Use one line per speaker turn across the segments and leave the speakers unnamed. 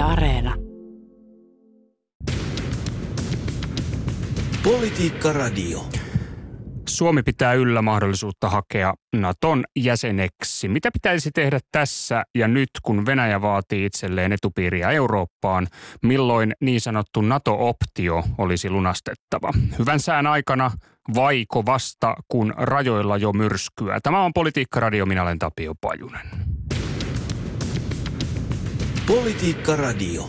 Yle Areena.
Politiikka Radio.
Suomi pitää yllä mahdollisuutta hakea Naton jäseneksi. Mitä pitäisi tehdä tässä ja nyt, kun Venäjä vaatii itselleen etupiiriä Eurooppaan? Milloin niin sanottu NATO-optio olisi lunastettava? Hyvän sään aikana vaiko vasta, kun rajoilla jo myrskyä? Tämä on Politiikka Radio, minä olen Tapio Pajunen.
Politiikka Radio.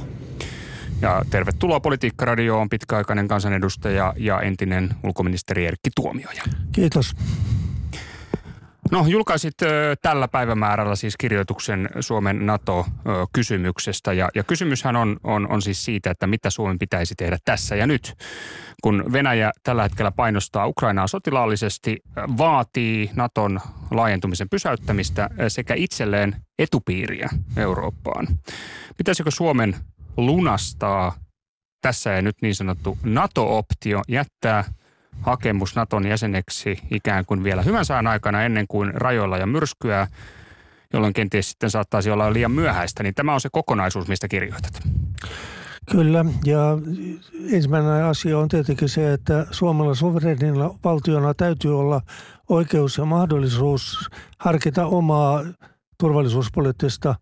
Ja tervetuloa Politiikka Radioon pitkäaikainen kansanedustaja ja entinen ulkoministeri Erkki Tuomioja.
Kiitos.
No julkaisit tällä päivämäärällä siis kirjoituksen Suomen NATO-kysymyksestä ja, ja kysymyshän on, on, on siis siitä, että mitä Suomen pitäisi tehdä tässä ja nyt. Kun Venäjä tällä hetkellä painostaa Ukrainaa sotilaallisesti, vaatii Naton laajentumisen pysäyttämistä sekä itselleen etupiiriä Eurooppaan. Pitäisikö Suomen lunastaa tässä ja nyt niin sanottu NATO-optio, jättää hakemus Naton jäseneksi ikään kuin vielä hyvän sään aikana ennen kuin rajoilla ja myrskyä, jolloin kenties sitten saattaisi olla liian myöhäistä, niin tämä on se kokonaisuus, mistä kirjoitat.
Kyllä, ja ensimmäinen asia on tietenkin se, että Suomella suverenilla valtiona täytyy olla oikeus ja mahdollisuus harkita omaa turvallisuuspoliittista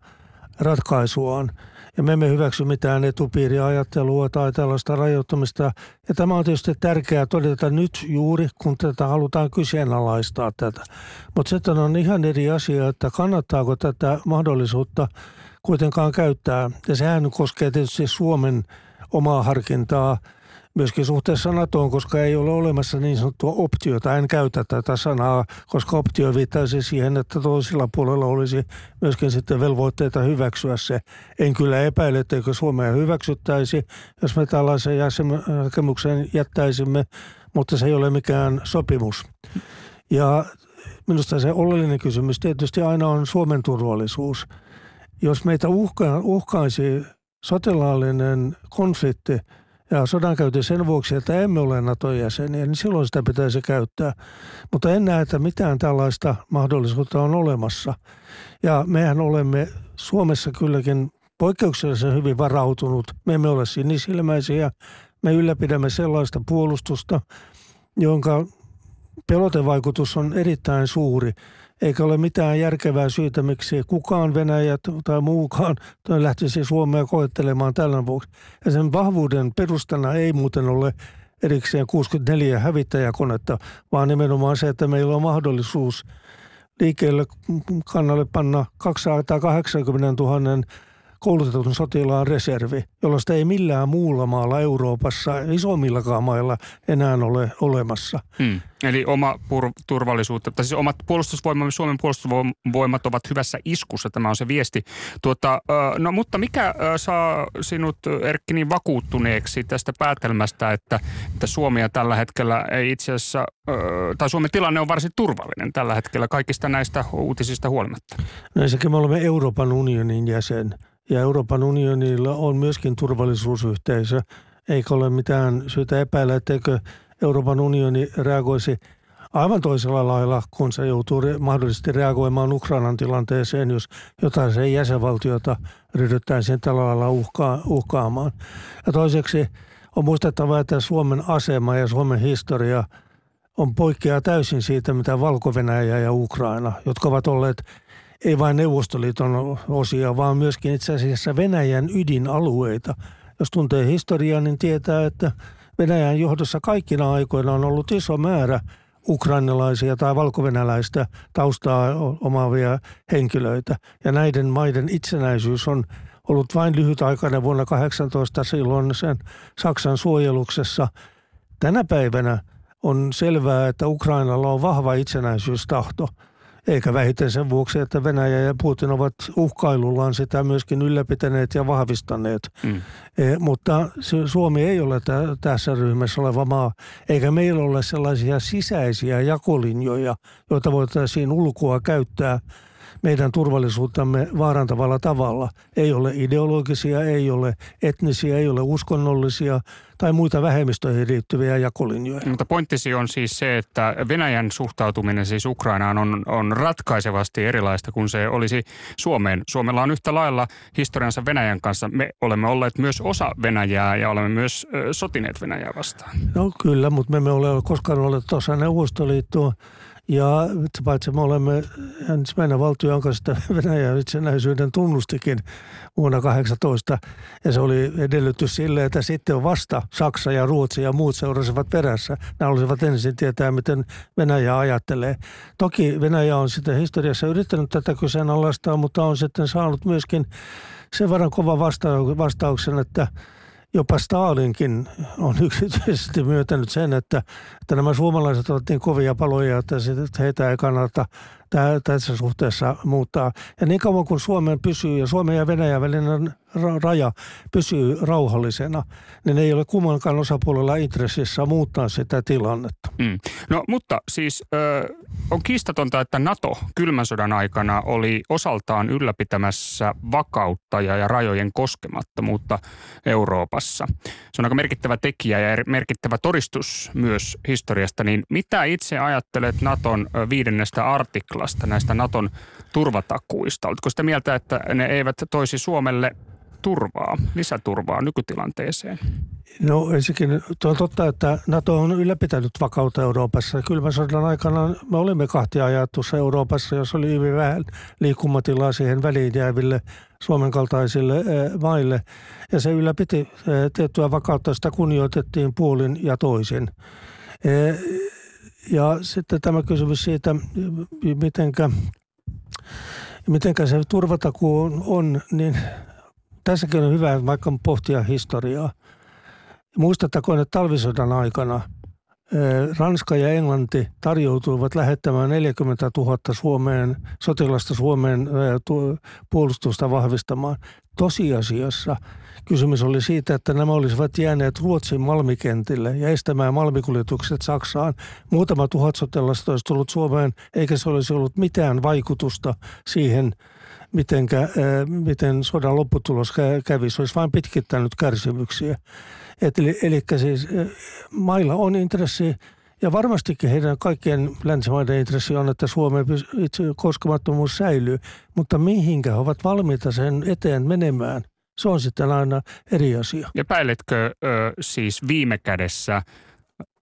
ratkaisuaan – ja me emme hyväksy mitään etupiiriajattelua tai tällaista rajoittamista. Ja tämä on tietysti tärkeää todeta nyt juuri, kun tätä halutaan kyseenalaistaa tätä. Mutta sitten on ihan eri asia, että kannattaako tätä mahdollisuutta kuitenkaan käyttää. Ja sehän koskee tietysti Suomen omaa harkintaa – myöskin suhteessa NATOon, koska ei ole olemassa niin sanottua optiota. En käytä tätä sanaa, koska optio viittaisi siihen, että toisella puolella olisi myöskin sitten velvoitteita hyväksyä se. En kyllä epäile, etteikö Suomea hyväksyttäisi, jos me tällaisen jäsenrakemuksen jättäisimme, mutta se ei ole mikään sopimus. Ja minusta se oleellinen kysymys tietysti aina on Suomen turvallisuus. Jos meitä uhka, uhkaisi sotilaallinen konflikti – ja sodankäynti sen vuoksi, että emme ole NATO-jäseniä, niin silloin sitä pitäisi käyttää. Mutta en näe, että mitään tällaista mahdollisuutta on olemassa. Ja mehän olemme Suomessa kylläkin poikkeuksellisen hyvin varautunut. Me emme ole sinisilmäisiä. Me ylläpidämme sellaista puolustusta, jonka pelotevaikutus on erittäin suuri eikä ole mitään järkevää syytä, miksi kukaan Venäjä tai muukaan lähtisi Suomea koettelemaan tällä vuoksi. Ja sen vahvuuden perustana ei muuten ole erikseen 64 hävittäjäkonetta, vaan nimenomaan se, että meillä on mahdollisuus liikkeelle kannalle panna 280 000 koulutetun sotilaan reservi, jollaista ei millään muulla maalla Euroopassa, isommillakaan mailla enää ole olemassa.
Hmm. Eli oma pur- turvallisuutta, tai siis omat puolustusvoimamme, Suomen puolustusvoimat ovat hyvässä iskussa, tämä on se viesti. Tuota, no mutta mikä saa sinut Erkki niin vakuuttuneeksi tästä päätelmästä, että, että Suomia tällä hetkellä ei itse asiassa, tai Suomen tilanne on varsin turvallinen tällä hetkellä kaikista näistä uutisista huolimatta?
No ensinnäkin me olemme Euroopan unionin jäsen ja Euroopan unionilla on myöskin turvallisuusyhteisö, eikä ole mitään syytä epäillä, etteikö Euroopan unioni reagoisi aivan toisella lailla, kun se joutuu mahdollisesti reagoimaan Ukrainan tilanteeseen, jos jotain se jäsenvaltiota ryhdyttäisiin tällä lailla uhkaa, uhkaamaan. Ja toiseksi on muistettava, että Suomen asema ja Suomen historia on poikkeaa täysin siitä, mitä valko ja Ukraina, jotka ovat olleet ei vain Neuvostoliiton osia, vaan myöskin itse asiassa Venäjän ydinalueita. Jos tuntee historiaa, niin tietää, että Venäjän johdossa kaikkina aikoina on ollut iso määrä ukrainalaisia tai valkovenäläistä taustaa omaavia henkilöitä. Ja näiden maiden itsenäisyys on ollut vain lyhytaikainen vuonna 18 silloin sen Saksan suojeluksessa. Tänä päivänä on selvää, että Ukrainalla on vahva itsenäisyystahto – eikä vähiten sen vuoksi, että Venäjä ja Putin ovat uhkailullaan sitä myöskin ylläpitäneet ja vahvistaneet. Mm. E, mutta Suomi ei ole tä- tässä ryhmässä oleva maa, eikä meillä ole sellaisia sisäisiä jakolinjoja, joita voitaisiin ulkoa käyttää meidän turvallisuuttamme vaarantavalla tavalla. Ei ole ideologisia, ei ole etnisiä, ei ole uskonnollisia tai muita vähemmistöihin liittyviä jakolinjoja.
Mutta pointtisi on siis se, että Venäjän suhtautuminen siis Ukrainaan on, on ratkaisevasti erilaista kuin se olisi Suomeen. Suomella on yhtä lailla historiansa Venäjän kanssa. Me olemme olleet myös osa Venäjää ja olemme myös sotineet Venäjää vastaan.
No kyllä, mutta me emme ole koskaan olleet osa Neuvostoliittoa. Ja paitsi me olemme ensimmäinen valtio, jonka sitä Venäjän itsenäisyyden tunnustikin vuonna 18. Ja se oli edellytys sille, että sitten vasta Saksa ja Ruotsi ja muut seurasivat perässä. Nämä olisivat ensin tietää, miten Venäjä ajattelee. Toki Venäjä on sitten historiassa yrittänyt tätä kyseenalaistaa, mutta on sitten saanut myöskin sen verran kova vastauksen, että – jopa Stalinkin on yksityisesti myöntänyt sen, että, että nämä suomalaiset ovat niin kovia paloja, että heitä ei kannata tässä suhteessa muuttaa. Ja niin kauan kuin Suomen pysyy ja Suomen ja Venäjän välinen raja pysyy rauhallisena, niin ei ole kummankaan osapuolella intressissä muuttaa sitä tilannetta. Mm.
No mutta siis ö, on kiistatonta, että NATO kylmän sodan aikana oli osaltaan ylläpitämässä vakautta ja, ja rajojen koskemattomuutta Euroopassa. Se on aika merkittävä tekijä ja merkittävä todistus myös historiasta. Niin mitä itse ajattelet Naton viidennestä artiklasta, näistä Naton turvatakuista? Oletko sitä mieltä, että ne eivät toisi Suomelle turvaa, lisäturvaa nykytilanteeseen?
No ensinnäkin on totta, että NATO on ylläpitänyt vakautta Euroopassa. Kylmän sodan aikana me olimme kahtia ajatussa Euroopassa, jos oli hyvin vähän liikkumatilaa siihen väliin jääville Suomen kaltaisille eh, maille. Ja se ylläpiti eh, tiettyä vakautta, sitä kunnioitettiin puolin ja toisin. Eh, ja sitten tämä kysymys siitä, mitenkä, mitenkä se turvatakuu on, niin tässäkin on hyvä vaikka pohtia historiaa. Muistattakoon, että talvisodan aikana Ranska ja Englanti tarjoutuivat lähettämään 40 000 Suomeen, sotilasta Suomeen puolustusta vahvistamaan. Tosiasiassa kysymys oli siitä, että nämä olisivat jääneet Ruotsin malmikentille ja estämään malmikuljetukset Saksaan. Muutama tuhat sotilasta olisi tullut Suomeen, eikä se olisi ollut mitään vaikutusta siihen – mitenkä, miten sodan lopputulos kävi. Se olisi vain pitkittänyt kärsimyksiä. Et eli, eli siis mailla on intressi ja varmastikin heidän kaikkien länsimaiden intressi on, että Suomen itse koskemattomuus säilyy, mutta mihinkä he ovat valmiita sen eteen menemään, se on sitten aina eri asia.
Ja päiletkö ö, siis viime kädessä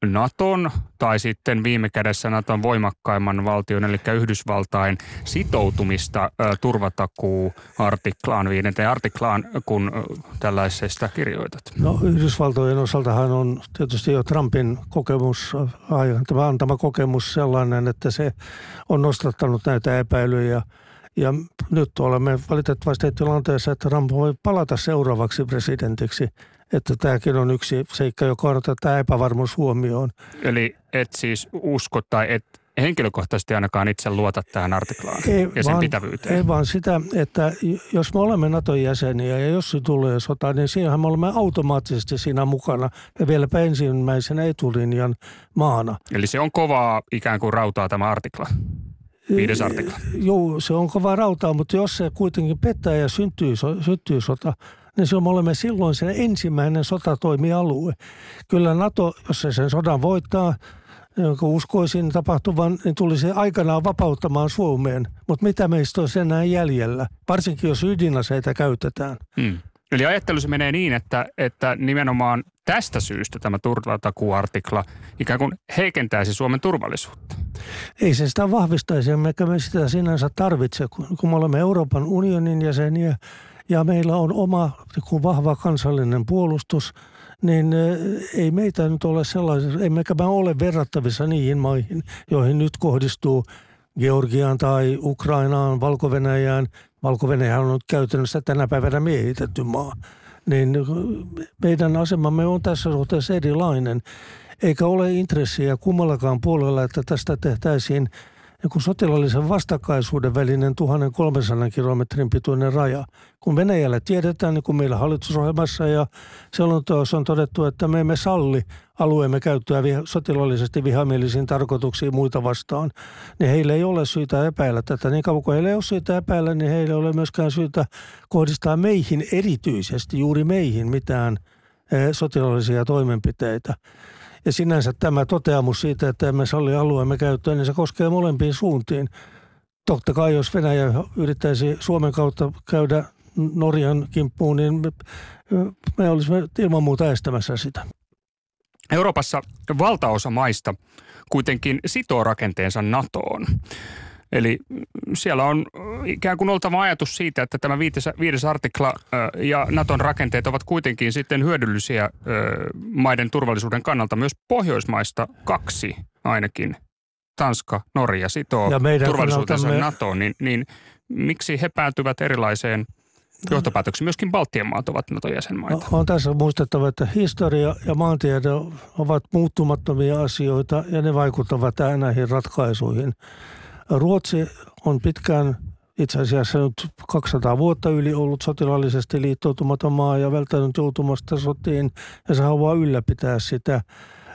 Naton tai sitten viime kädessä Naton voimakkaimman valtion, eli Yhdysvaltain sitoutumista turvatakuu-artiklaan, viidenteen artiklaan, kun tällaisesta kirjoitat?
No Yhdysvaltojen osaltahan on tietysti jo Trumpin kokemus, tämä antama kokemus sellainen, että se on nostattanut näitä epäilyjä. Ja nyt olemme valitettavasti tilanteessa, että Trump voi palata seuraavaksi presidentiksi – että tämäkin on yksi seikka, joka on otetaan epävarmuus huomioon.
Eli et siis usko tai et henkilökohtaisesti ainakaan itse luota tähän artiklaan ei, ja sen
vaan,
pitävyyteen.
Ei vaan sitä, että jos me olemme Naton jäseniä ja jos se tulee sota, niin siinähän me olemme automaattisesti siinä mukana ja vieläpä ensimmäisenä etulinjan maana.
Eli se on kovaa ikään kuin rautaa tämä artikla? Viides artikla.
Joo, se on kovaa rautaa, mutta jos se kuitenkin pettää ja syntyy, syntyy sota, niin se me olemme silloin sen ensimmäinen sotatoimialue. Kyllä NATO, jos se sen sodan voittaa, jonka uskoisin tapahtuvan, niin tulisi aikanaan vapauttamaan Suomeen. Mutta mitä meistä olisi enää jäljellä, varsinkin jos ydinaseita käytetään. Hmm.
Eli ajattelu se menee niin, että, että nimenomaan tästä syystä tämä turvatakuartikla ikään kuin heikentäisi Suomen turvallisuutta.
Ei se sitä vahvistaisi, emmekä me sitä sinänsä tarvitse, kun me olemme Euroopan unionin jäseniä ja meillä on oma vahva kansallinen puolustus, niin ei meitä nyt ole sellaisessa, emmekä me ole verrattavissa niihin maihin, joihin nyt kohdistuu Georgiaan tai Ukrainaan, Valko-Venäjään. Valko on nyt käytännössä tänä päivänä miehitetty maa. Niin meidän asemamme on tässä suhteessa erilainen. Eikä ole intressiä kummallakaan puolella, että tästä tehtäisiin niin kuin sotilaallisen vastakkaisuuden välinen 1300 kilometrin pituinen raja. Kun Venäjällä tiedetään, niin kuin meillä hallitusohjelmassa ja selonteossa on todettu, että me emme salli alueemme käyttöä viha, sotilaallisesti vihamielisiin tarkoituksiin muita vastaan, niin heillä ei ole syytä epäillä tätä. Niin kauan kuin heillä ei ole syytä epäillä, niin heillä ei ole myöskään syytä kohdistaa meihin erityisesti, juuri meihin, mitään eh, sotilaallisia toimenpiteitä. Ja sinänsä tämä toteamus siitä, että emme salli alueemme käyttöön, niin se koskee molempiin suuntiin. Totta kai jos Venäjä yrittäisi Suomen kautta käydä Norjan kimppuun, niin me, me olisimme ilman muuta estämässä sitä.
Euroopassa valtaosa maista kuitenkin sitoo rakenteensa NATOon. Eli siellä on ikään kuin oltava ajatus siitä, että tämä viides, viides artikla ja Naton rakenteet ovat kuitenkin sitten hyödyllisiä maiden turvallisuuden kannalta myös Pohjoismaista kaksi ainakin. Tanska, Norja sitoo turvallisuutensa me... NATOon, niin, niin miksi he päätyvät erilaiseen johtopäätöksiin? Myöskin Baltian maat ovat NATO-jäsenmaita.
On tässä muistettava, että historia ja maantiede ovat muuttumattomia asioita ja ne vaikuttavat näihin ratkaisuihin. Ruotsi on pitkään itse asiassa nyt 200 vuotta yli ollut sotilaallisesti liittoutumaton maa ja välttänyt joutumasta sotiin ja se haluaa ylläpitää sitä,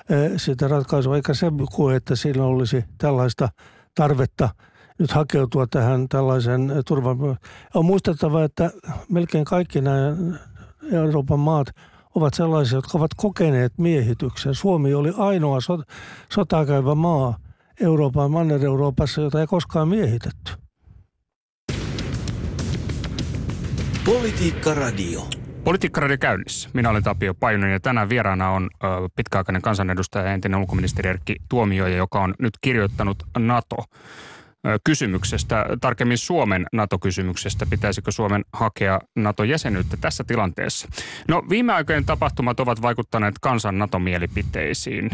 eh, sitä ratkaisua, eikä se koe, että sillä olisi tällaista tarvetta nyt hakeutua tähän tällaisen turvan. On muistettava, että melkein kaikki nämä Euroopan maat ovat sellaisia, jotka ovat kokeneet miehityksen. Suomi oli ainoa sotaa käyvä maa, Euroopan, Manner-Euroopassa, jota ei koskaan miehitetty.
Politiikka Radio.
Politiikka Radio käynnissä. Minä olen Tapio Pajunen ja tänään vieraana on ö, pitkäaikainen kansanedustaja ja entinen ulkoministeri Erkki Tuomioja, joka on nyt kirjoittanut NATO kysymyksestä, tarkemmin Suomen NATO-kysymyksestä, pitäisikö Suomen hakea NATO-jäsenyyttä tässä tilanteessa. No viime aikojen tapahtumat ovat vaikuttaneet kansan NATO-mielipiteisiin.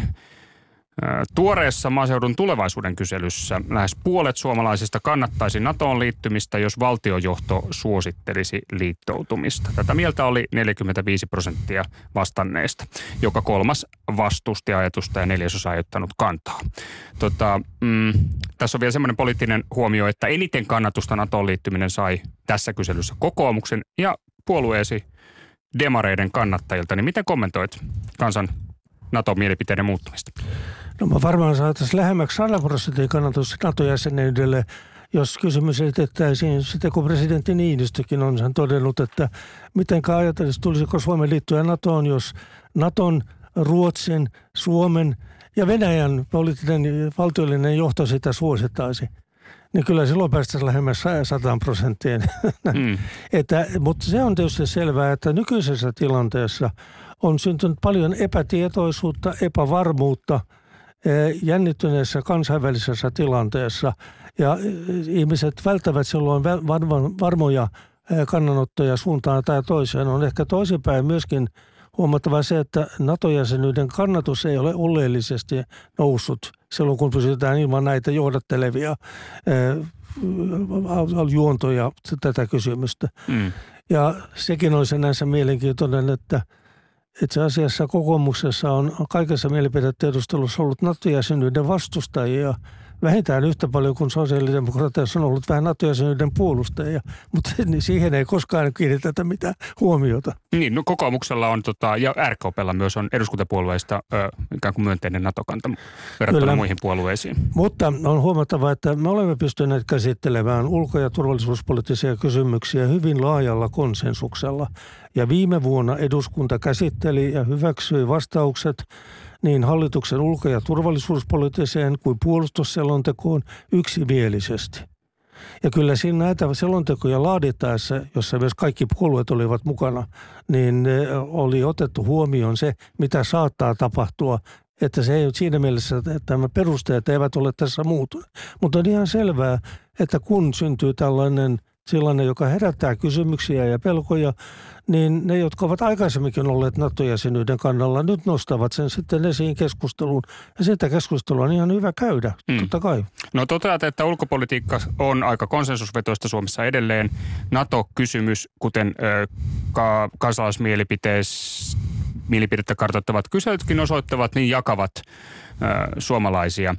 Tuoreessa maaseudun tulevaisuuden kyselyssä lähes puolet suomalaisista kannattaisi NATOon liittymistä, jos valtiojohto suosittelisi liittoutumista. Tätä mieltä oli 45 prosenttia vastanneista. Joka kolmas vastusti ajatusta ja neljäsosa ei ottanut kantaa. Tota, mm, tässä on vielä semmoinen poliittinen huomio, että eniten kannatusta NATOon liittyminen sai tässä kyselyssä kokoomuksen ja puolueesi demareiden kannattajilta. Niin miten kommentoit kansan NATO-mielipiteiden muuttumista?
No mä varmaan saataisiin lähemmäksi 100 prosentin kannatus NATO-jäsenyydelle, jos kysymys esitettäisiin sitten, kun presidentti Niinistökin on sen todennut, että miten ajatellisi, tulisiko Suomen liittyä NATOon, jos NATOn, Ruotsin, Suomen ja Venäjän poliittinen valtiollinen johto sitä suosittaisi niin kyllä silloin päästäisiin lähemmäs 100 prosenttiin. Mm. että, mutta se on tietysti selvää, että nykyisessä tilanteessa on syntynyt paljon epätietoisuutta, epävarmuutta – jännittyneessä kansainvälisessä tilanteessa ja ihmiset välttävät silloin varmoja kannanottoja suuntaan tai toiseen. On ehkä toisinpäin myöskin huomattava se, että NATO-jäsenyyden kannatus ei ole oleellisesti noussut silloin, kun pysytään ilman näitä johdattelevia juontoja tätä kysymystä. Mm. Ja sekin on sinänsä mielenkiintoinen, että – itse asiassa kokoomuksessa on kaikessa mielipidetiedustelussa ollut NATO-jäsenyyden vastustajia vähintään yhtä paljon kuin sosiaalidemokraateissa on ollut vähän NATO-jäsenyyden puolustajia, mutta siihen ei koskaan kiinnitetä mitään huomiota.
Niin, no kokoomuksella on tota, ja RKPlla myös on eduskuntapuolueista ö, ikään kuin myönteinen NATO-kanta verrattuna Kyllä. muihin puolueisiin.
Mutta on huomattava, että me olemme pystyneet käsittelemään ulko- ja turvallisuuspoliittisia kysymyksiä hyvin laajalla konsensuksella. Ja viime vuonna eduskunta käsitteli ja hyväksyi vastaukset niin hallituksen ulko- ja turvallisuuspoliittiseen kuin puolustusselontekoon yksimielisesti. Ja kyllä siinä näitä selontekoja laadittaessa, jossa myös kaikki puolueet olivat mukana, niin oli otettu huomioon se, mitä saattaa tapahtua että se ei ole siinä mielessä, että nämä perusteet eivät ole tässä muutuneet. Mutta on ihan selvää, että kun syntyy tällainen tilanne, joka herättää kysymyksiä ja pelkoja, niin ne, jotka ovat aikaisemminkin olleet NATO-jäsenyyden kannalla, nyt nostavat sen sitten esiin keskusteluun. Ja sitä keskustelua on ihan hyvä käydä, mm. totta kai.
No toteat, että ulkopolitiikka on aika konsensusvetoista Suomessa edelleen. NATO-kysymys, kuten äh, ka- kansalaismielipidettä kartoittavat kyselytkin osoittavat, niin jakavat äh, suomalaisia.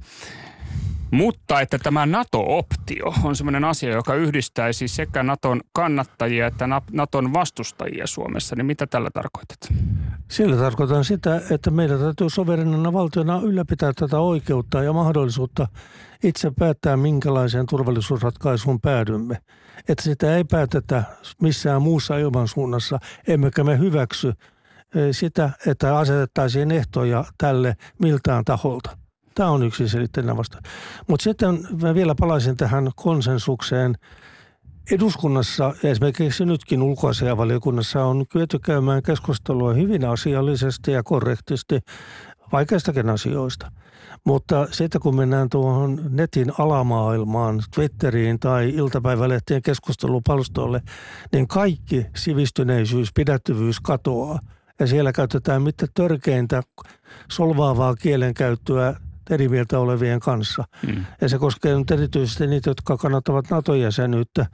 Mutta että tämä NATO-optio on sellainen asia, joka yhdistäisi sekä Naton kannattajia että Naton vastustajia Suomessa, niin mitä tällä tarkoitat?
Sillä tarkoitan sitä, että meidän täytyy soverenina valtiona ylläpitää tätä oikeutta ja mahdollisuutta itse päättää, minkälaiseen turvallisuusratkaisuun päädymme. Että sitä ei päätetä missään muussa ilmansuunnassa, emmekä me hyväksy eh, sitä, että asetettaisiin ehtoja tälle miltään taholta. Tämä on yksi selitteinen vasta. Mutta sitten mä vielä palaisin tähän konsensukseen. Eduskunnassa, esimerkiksi nytkin ulkoasiavaliokunnassa, on kyetty käymään keskustelua hyvin asiallisesti ja korrektisti vaikeistakin asioista. Mutta sitten kun mennään tuohon netin alamaailmaan, Twitteriin tai iltapäivälehtien keskustelupalstoille, niin kaikki sivistyneisyys, pidättyvyys katoaa. Ja siellä käytetään mitä törkeintä solvaavaa kielenkäyttöä eri mieltä olevien kanssa. Mm. Ja se koskee nyt erityisesti niitä, jotka kannattavat NATO-jäsenyyttä.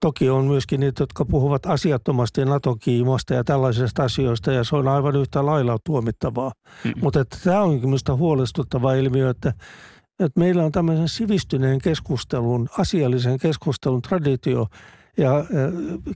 Toki on myöskin niitä, jotka puhuvat asiattomasti NATO-kiimasta ja tällaisista asioista, ja se on aivan yhtä lailla tuomittavaa. Mm. Mutta tämä on minusta huolestuttava ilmiö, että että meillä on tämmöisen sivistyneen keskustelun, asiallisen keskustelun traditio, ja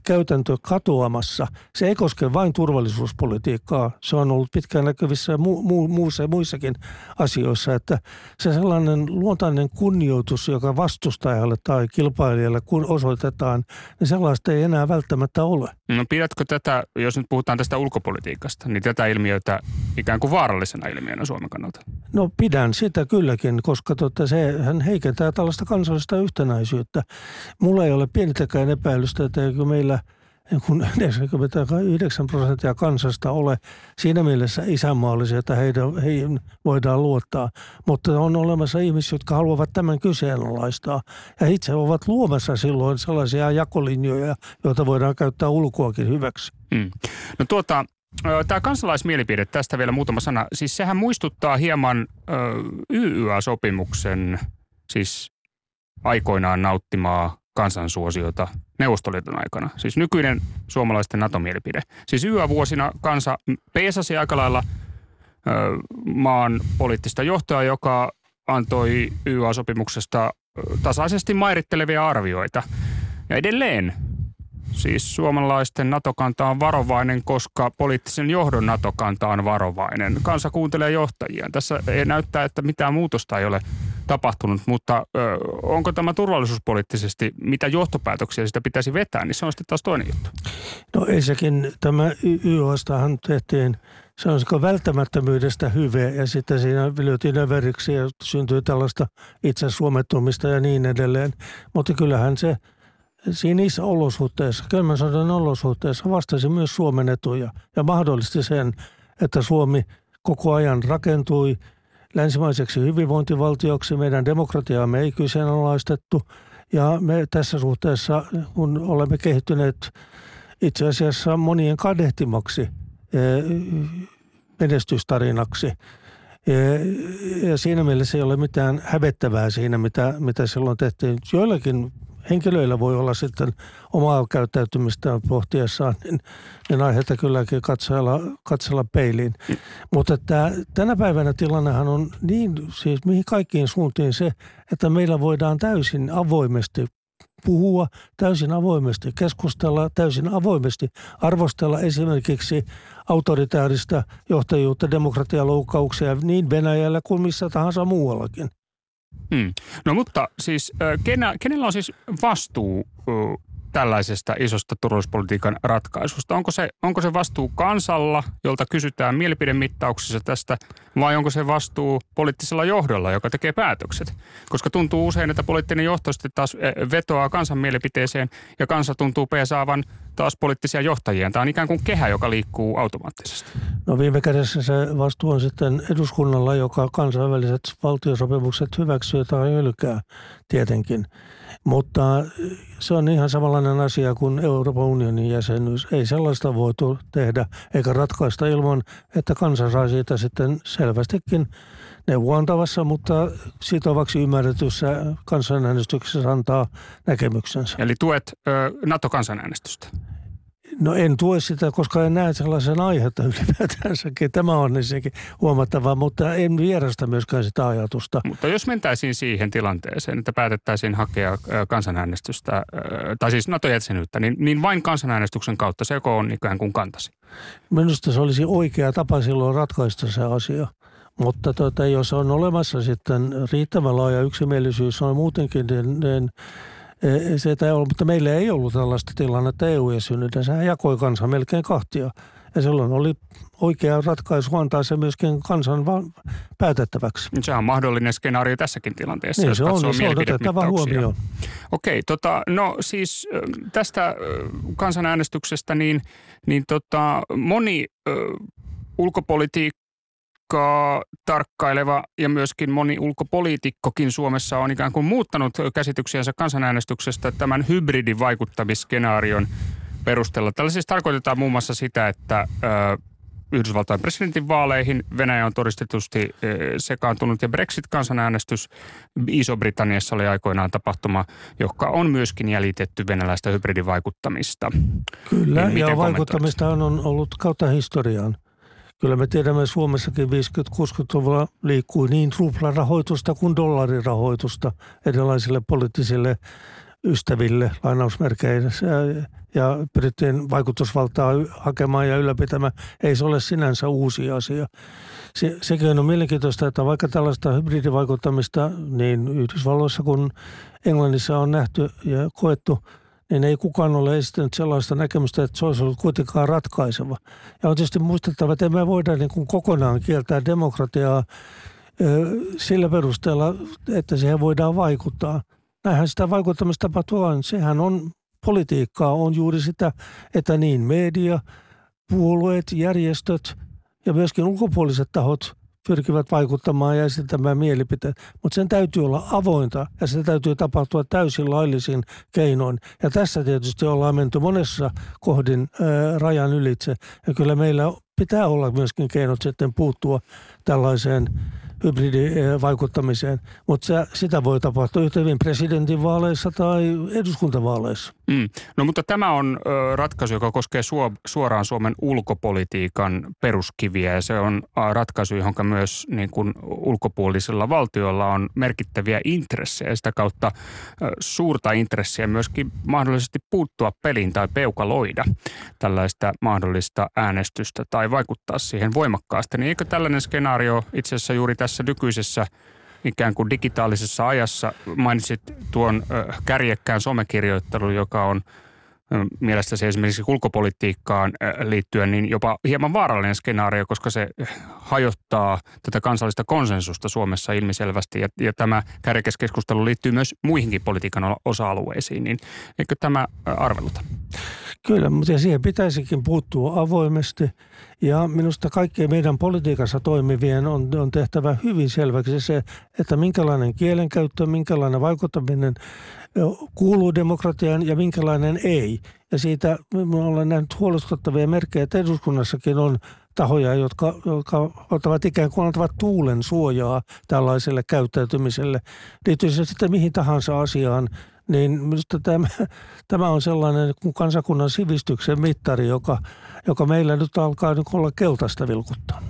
käytäntö katoamassa. Se ei koske vain turvallisuuspolitiikkaa. Se on ollut pitkään näkyvissä mu- mu- muussa, muissakin asioissa, että se sellainen luontainen kunnioitus, joka vastustajalle tai kilpailijalle kun osoitetaan, niin sellaista ei enää välttämättä ole.
No pidätkö tätä, jos nyt puhutaan tästä ulkopolitiikasta, niin tätä ilmiötä ikään kuin vaarallisena ilmiönä Suomen kannalta?
No pidän sitä kylläkin, koska tota, se hän heikentää tällaista kansallista yhtenäisyyttä. Mulla ei ole pienitäkään epä epäilystä, että eikö meillä kun 49 prosenttia kansasta ole siinä mielessä isänmaallisia, että heidän, heihin voidaan luottaa. Mutta on olemassa ihmisiä, jotka haluavat tämän kyseenalaistaa. Ja itse ovat luomassa silloin sellaisia jakolinjoja, joita voidaan käyttää ulkoakin hyväksi. Hmm.
No tuota, Tämä kansalaismielipide, tästä vielä muutama sana. Siis sehän muistuttaa hieman YYA-sopimuksen, siis aikoinaan nauttimaa kansansuosiota Neuvostoliiton aikana. Siis nykyinen suomalaisten NATO-mielipide. Siis yövuosina kansa peesasi aika lailla ö, maan poliittista johtoa, joka antoi YA-sopimuksesta tasaisesti mairittelevia arvioita. Ja edelleen Siis suomalaisten NATO-kanta on varovainen, koska poliittisen johdon NATO-kanta on varovainen. Kansa kuuntelee johtajia. Tässä ei näyttää, että mitään muutosta ei ole tapahtunut, mutta ö, onko tämä turvallisuuspoliittisesti, mitä johtopäätöksiä sitä pitäisi vetää, niin se on sitten taas toinen juttu.
No ensinnäkin tämä YOstahan tehtiin se on välttämättömyydestä hyve ja sitten siinä lyötiin överiksi ja syntyi tällaista itse suomettumista ja niin edelleen. Mutta kyllähän se siinä niissä olosuhteissa, kylmän sodan olosuhteissa vastasi myös Suomen etuja ja mahdollisti sen, että Suomi koko ajan rakentui länsimaiseksi hyvinvointivaltioksi. Meidän demokratiaamme ei kyseenalaistettu ja me tässä suhteessa, kun olemme kehittyneet itse asiassa monien kadehtimaksi eh, menestystarinaksi, eh, ja siinä mielessä ei ole mitään hävettävää siinä, mitä, mitä silloin tehtiin. Joillakin henkilöillä voi olla sitten omaa käyttäytymistä pohtiessaan, niin, niin aiheita kylläkin katsella, katsella peiliin. Mm. Mutta että tänä päivänä tilannehan on niin, siis mihin kaikkiin suuntiin se, että meillä voidaan täysin avoimesti puhua, täysin avoimesti keskustella, täysin avoimesti arvostella esimerkiksi autoritaarista johtajuutta, demokratialoukkauksia niin Venäjällä kuin missä tahansa muuallakin.
Hmm. No mutta siis kenä, kenellä on siis vastuu tällaisesta isosta turvallisuuspolitiikan ratkaisusta? Onko se, onko se vastuu kansalla, jolta kysytään mielipidemittauksissa tästä, vai onko se vastuu poliittisella johdolla, joka tekee päätökset? Koska tuntuu usein, että poliittinen johto sitten taas vetoaa kansan mielipiteeseen ja kansa tuntuu pesaavan taas poliittisia johtajia. Tämä on ikään kuin kehä, joka liikkuu automaattisesti.
No viime kädessä se vastuu on sitten eduskunnalla, joka kansainväliset valtiosopimukset hyväksyy tai hylkää tietenkin. Mutta se on ihan samanlainen asia kuin Euroopan unionin jäsenyys. Ei sellaista voitu tehdä eikä ratkaista ilman, että kansa saa siitä sitten selvästikin neuvoantavassa, mutta sitovaksi ymmärretyssä kansanäänestyksessä antaa näkemyksensä.
Eli tuet ö, NATO-kansanäänestystä?
No en tue sitä, koska en näe sellaisen aihetta ylipäätänsäkin. Tämä on ensinnäkin huomattavaa, mutta en vierasta myöskään sitä ajatusta.
Mutta jos mentäisiin siihen tilanteeseen, että päätettäisiin hakea kansanäänestystä, tai siis NATO-jäsenyyttä, niin, niin vain kansanäänestyksen kautta se on ikään kuin kantasi?
Minusta se olisi oikea tapa silloin ratkaista se asia. Mutta tuota, jos on olemassa sitten riittävän laaja yksimielisyys on muutenkin, niin, niin se ei ollut, mutta meillä ei ollut tällaista tilannetta EU-jäsenyyden. Sehän jakoi kansan melkein kahtia. Ja silloin oli oikea ratkaisu antaa se myöskin kansan päätettäväksi.
Se on mahdollinen skenaario tässäkin tilanteessa,
niin, jos se on, niin se on otettava huomioon.
Okei, tota, no siis tästä kansanäänestyksestä, niin, niin tota, moni ö, ulkopolitiikka ulkopolitiikkaa tarkkaileva ja myöskin moni ulkopoliitikkokin Suomessa on ikään kuin muuttanut käsityksiänsä kansanäänestyksestä tämän hybridivaikuttamisskenaarion perusteella. Tällä siis tarkoitetaan muun muassa sitä, että Yhdysvaltain presidentin vaaleihin Venäjä on todistetusti sekaantunut ja Brexit-kansanäänestys Iso-Britanniassa oli aikoinaan tapahtuma, joka on myöskin jäljitetty venäläistä hybridivaikuttamista.
Kyllä, niin ja vaikuttamista on ollut kautta historiaan. Kyllä me tiedämme Suomessakin 50-60-luvulla liikkui niin ruplarahoitusta kuin dollarirahoitusta erilaisille poliittisille ystäville lainausmerkeissä ja pyrittiin vaikutusvaltaa hakemaan ja ylläpitämään. Ei se ole sinänsä uusi asia. Se, sekin on mielenkiintoista, että vaikka tällaista hybridivaikuttamista niin Yhdysvalloissa kuin Englannissa on nähty ja koettu – niin ei kukaan ole esittänyt sellaista näkemystä, että se olisi ollut kuitenkaan ratkaiseva. Ja on tietysti muistettava, että emme voida niin kuin kokonaan kieltää demokratiaa sillä perusteella, että siihen voidaan vaikuttaa. Näinhän sitä vaikuttamista tapahtuu Sehän on politiikkaa, on juuri sitä, että niin media, puolueet, järjestöt ja myöskin ulkopuoliset tahot pyrkivät vaikuttamaan ja esittämään mielipiteet. Mutta sen täytyy olla avointa ja se täytyy tapahtua täysin laillisin keinoin. Ja tässä tietysti ollaan menty monessa kohdin ää, rajan ylitse. Ja kyllä meillä pitää olla myöskin keinot sitten puuttua tällaiseen hybridivaikuttamiseen, mutta sitä voi tapahtua yhtä hyvin presidentinvaaleissa tai eduskuntavaaleissa.
Mm. No mutta tämä on ratkaisu, joka koskee suoraan Suomen ulkopolitiikan peruskiviä ja se on ratkaisu, johon myös niin kuin ulkopuolisilla valtioilla on merkittäviä intressejä. Sitä kautta suurta intressiä myöskin mahdollisesti puuttua peliin tai peukaloida tällaista mahdollista äänestystä tai vaikuttaa siihen voimakkaasti. Niin eikö tällainen skenaario itse asiassa juuri tässä nykyisessä ikään kuin digitaalisessa ajassa. Mainitsit tuon kärjekkään somekirjoittelun, joka on mielestäsi esimerkiksi ulkopolitiikkaan liittyen niin jopa hieman vaarallinen skenaario, koska se hajottaa tätä kansallista konsensusta Suomessa ilmiselvästi. Ja, ja tämä kärjekeskustelu liittyy myös muihinkin politiikan osa-alueisiin, niin eikö tämä arveluta?
Kyllä, mutta siihen pitäisikin puuttua avoimesti. Ja minusta kaikkien meidän politiikassa toimivien on, on tehtävä hyvin selväksi se, että minkälainen kielenkäyttö, minkälainen vaikuttaminen kuuluu demokratiaan ja minkälainen ei. Ja siitä me olen nähnyt huolestuttavia merkkejä, että eduskunnassakin on tahoja, jotka, jotka ottavat ikään kuin antavat tuulen suojaa tällaiselle käyttäytymiselle. Liittyy se sitten mihin tahansa asiaan, niin minusta tämä, tämä on sellainen kansakunnan sivistyksen mittari, joka, joka meillä nyt alkaa nyt olla keltaista vilkuttaa.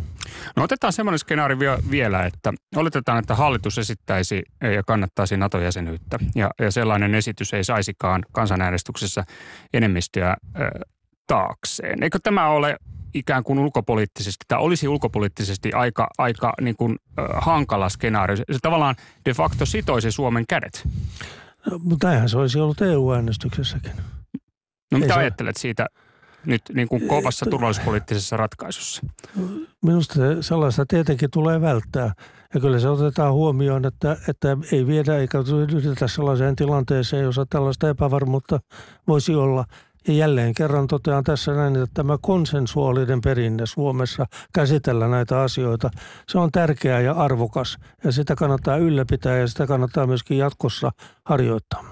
No otetaan semmoinen skenaario vielä, että oletetaan, että hallitus esittäisi ja kannattaisi NATO-jäsenyyttä ja, ja sellainen esitys ei saisikaan kansanäänestyksessä enemmistöä äh, taakseen. Eikö tämä ole ikään kuin ulkopoliittisesti, tai olisi ulkopoliittisesti aika, aika niin kuin, äh, hankala skenaario. Se tavallaan de facto sitoisi Suomen kädet.
No, mutta näinhän se olisi ollut EU-äänestyksessäkin.
No mitä Ei ajattelet se... siitä nyt niin kuin kovassa turvallisuuspoliittisessa ratkaisussa?
Minusta sellaista tietenkin tulee välttää. Ja kyllä se otetaan huomioon, että, että ei viedä eikä yritetä sellaiseen tilanteeseen, jossa tällaista epävarmuutta voisi olla. Ja jälleen kerran totean tässä näin, että tämä konsensuaalinen perinne Suomessa käsitellä näitä asioita, se on tärkeää ja arvokas. Ja sitä kannattaa ylläpitää ja sitä kannattaa myöskin jatkossa harjoittaa.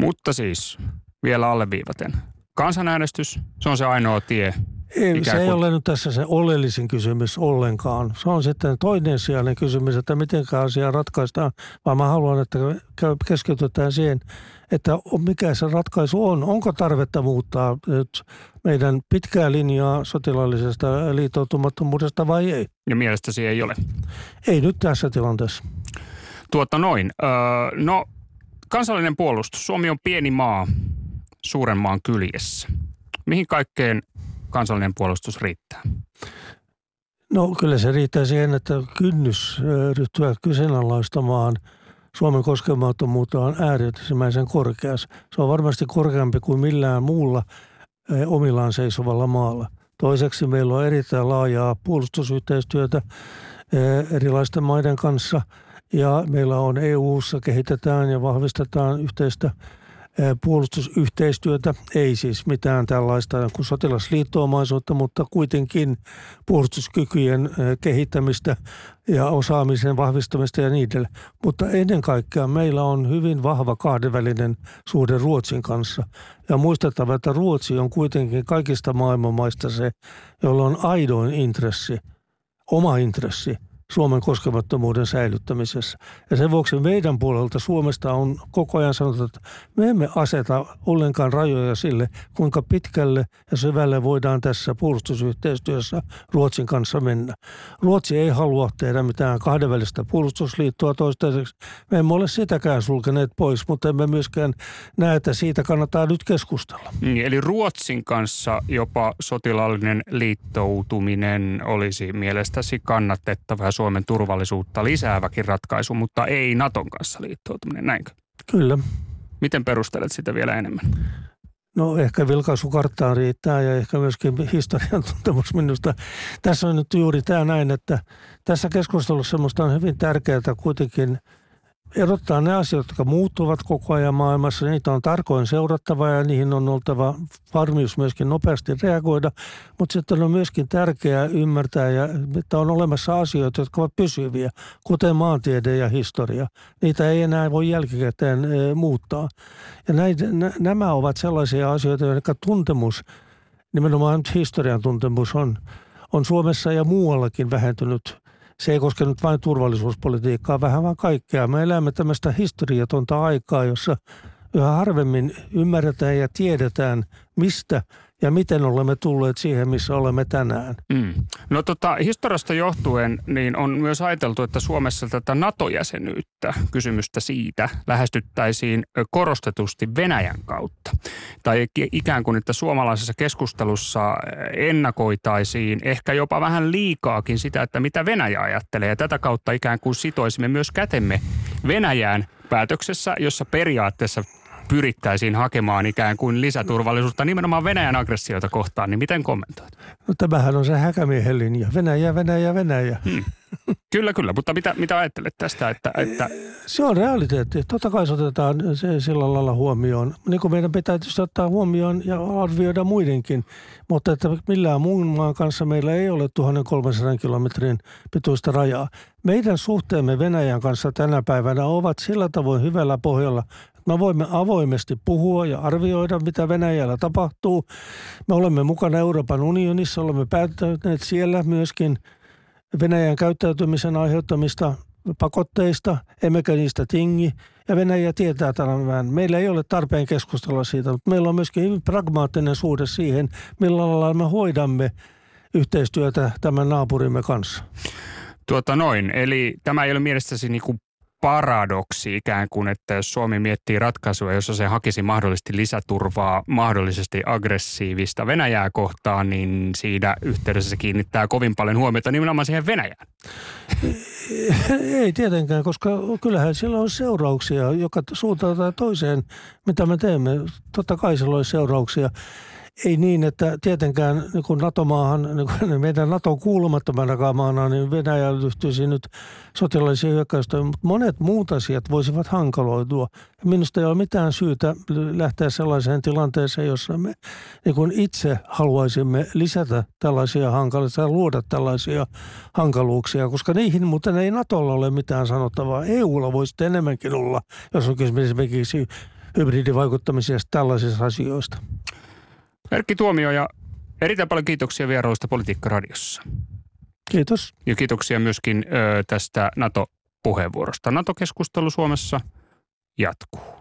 Mutta siis vielä alleviivaten. Kansanäänestys, se on se ainoa tie
Ei, se ei ole nyt tässä se oleellisin kysymys ollenkaan. Se on sitten toinen sijainen kysymys, että miten asia ratkaistaan, vaan mä haluan, että keskitytään siihen, että mikä se ratkaisu on. Onko tarvetta muuttaa nyt meidän pitkää linjaa sotilaallisesta liittoutumattomuudesta vai ei?
Ja mielestäsi ei ole?
Ei nyt tässä tilanteessa.
Tuota noin. Öö, no, kansallinen puolustus. Suomi on pieni maa suuren maan kyljessä. Mihin kaikkeen kansallinen puolustus riittää?
No kyllä se riittää siihen, että kynnys ryhtyä kyseenalaistamaan Suomen koskemattomuutta on äärimmäisen korkea. Se on varmasti korkeampi kuin millään muulla omillaan seisovalla maalla. Toiseksi meillä on erittäin laajaa puolustusyhteistyötä erilaisten maiden kanssa ja meillä on EU-ssa kehitetään ja vahvistetaan yhteistä puolustusyhteistyötä, ei siis mitään tällaista kuin sotilasliittoomaisuutta, mutta kuitenkin puolustuskykyjen kehittämistä ja osaamisen vahvistamista ja edelleen. Mutta ennen kaikkea meillä on hyvin vahva kahdenvälinen suhde Ruotsin kanssa. Ja muistettava, että Ruotsi on kuitenkin kaikista maailman maista se, jolla on aidoin intressi, oma intressi – Suomen koskemattomuuden säilyttämisessä. Ja sen vuoksi meidän puolelta Suomesta on koko ajan sanottu, että me emme aseta ollenkaan rajoja sille, kuinka pitkälle ja syvälle voidaan tässä puolustusyhteistyössä Ruotsin kanssa mennä. Ruotsi ei halua tehdä mitään kahdenvälistä puolustusliittoa toistaiseksi. Me emme ole sitäkään sulkeneet pois, mutta emme myöskään näe, että siitä kannattaa nyt keskustella.
Niin, eli Ruotsin kanssa jopa sotilaallinen liittoutuminen olisi mielestäsi kannatettava Suomen turvallisuutta lisääväkin ratkaisu, mutta ei Naton kanssa liittoutuminen, näinkö?
Kyllä.
Miten perustelet sitä vielä enemmän?
No ehkä vilkaisukarttaan riittää ja ehkä myöskin historian tuntemus minusta. Tässä on nyt juuri tämä näin, että tässä keskustelussa minusta on hyvin tärkeää kuitenkin – erottaa ne asiat, jotka muuttuvat koko ajan maailmassa. Niitä on tarkoin seurattava ja niihin on oltava varmius myöskin nopeasti reagoida. Mutta sitten on myöskin tärkeää ymmärtää, ja, että on olemassa asioita, jotka ovat pysyviä, kuten maantiede ja historia. Niitä ei enää voi jälkikäteen e, muuttaa. Ja näitä, nämä ovat sellaisia asioita, jotka tuntemus, nimenomaan historian tuntemus on, on Suomessa ja muuallakin vähentynyt – se ei koske nyt vain turvallisuuspolitiikkaa, vähän vaan kaikkea. Me elämme tämmöistä historiatonta aikaa, jossa yhä harvemmin ymmärretään ja tiedetään, mistä ja miten olemme tulleet siihen, missä olemme tänään. Mm.
No tota, historiasta johtuen niin on myös ajateltu, että Suomessa tätä NATO-jäsenyyttä, kysymystä siitä, lähestyttäisiin korostetusti Venäjän kautta. Tai ikään kuin, että suomalaisessa keskustelussa ennakoitaisiin ehkä jopa vähän liikaakin sitä, että mitä Venäjä ajattelee. Ja tätä kautta ikään kuin sitoisimme myös kätemme Venäjään päätöksessä, jossa periaatteessa pyrittäisiin hakemaan ikään kuin lisäturvallisuutta nimenomaan Venäjän aggressiota kohtaan, niin miten kommentoit?
No tämähän on se häkämiehen linja. Venäjä, Venäjä, Venäjä. Hmm.
Kyllä, kyllä. Mutta mitä, mitä ajattelet tästä? Että, että...
Se on realiteetti. Totta kai se otetaan se sillä lailla huomioon. Niin kuin meidän pitää tietysti ottaa huomioon ja arvioida muidenkin. Mutta että millään muun maan kanssa meillä ei ole 1300 kilometrin pituista rajaa. Meidän suhteemme Venäjän kanssa tänä päivänä ovat sillä tavoin hyvällä pohjalla, Me voimme avoimesti puhua ja arvioida, mitä Venäjällä tapahtuu. Me olemme mukana Euroopan unionissa, olemme päättäneet siellä myöskin Venäjän käyttäytymisen aiheuttamista pakotteista, emmekä niistä tingi. Ja Venäjä tietää tämän. Meillä ei ole tarpeen keskustella siitä, mutta meillä on myöskin hyvin pragmaattinen suhde siihen, millä lailla me hoidamme yhteistyötä tämän naapurimme kanssa.
Tuota noin, eli tämä ei ole mielestäsi niin kuin paradoksi ikään kuin, että jos Suomi miettii ratkaisua, jossa se hakisi mahdollisesti lisäturvaa mahdollisesti aggressiivista Venäjää kohtaan, niin siinä yhteydessä se kiinnittää kovin paljon huomiota nimenomaan siihen Venäjään.
Ei tietenkään, koska kyllähän sillä on seurauksia joka suuntaan tai toiseen, mitä me teemme. Totta kai sillä on seurauksia ei niin, että tietenkään niin kuin NATO-maahan, niin kuin meidän NATO kuulumattomana maana, niin Venäjä ryhtyisi nyt sotilaallisia hyökkäystä, mutta monet muut asiat voisivat hankaloitua. Minusta ei ole mitään syytä lähteä sellaiseen tilanteeseen, jossa me niin kuin itse haluaisimme lisätä tällaisia hankaluuksia, luoda tällaisia hankaluuksia, koska niihin muuten ei NATOlla ole mitään sanottavaa. EUlla voisi enemmänkin olla, jos on kysymys esimerkiksi hybridivaikuttamisesta tällaisista asioista.
Erkki Tuomio ja Erittäin paljon kiitoksia vierailusta Politiikka Radiossa.
Kiitos.
Ja kiitoksia myöskin ö, tästä NATO-puheenvuorosta. NATO-keskustelu Suomessa jatkuu.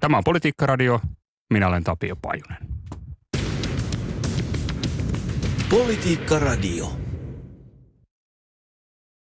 Tämä on Politiikka Radio. Minä olen Tapio Pajunen.
Politiikka Radio.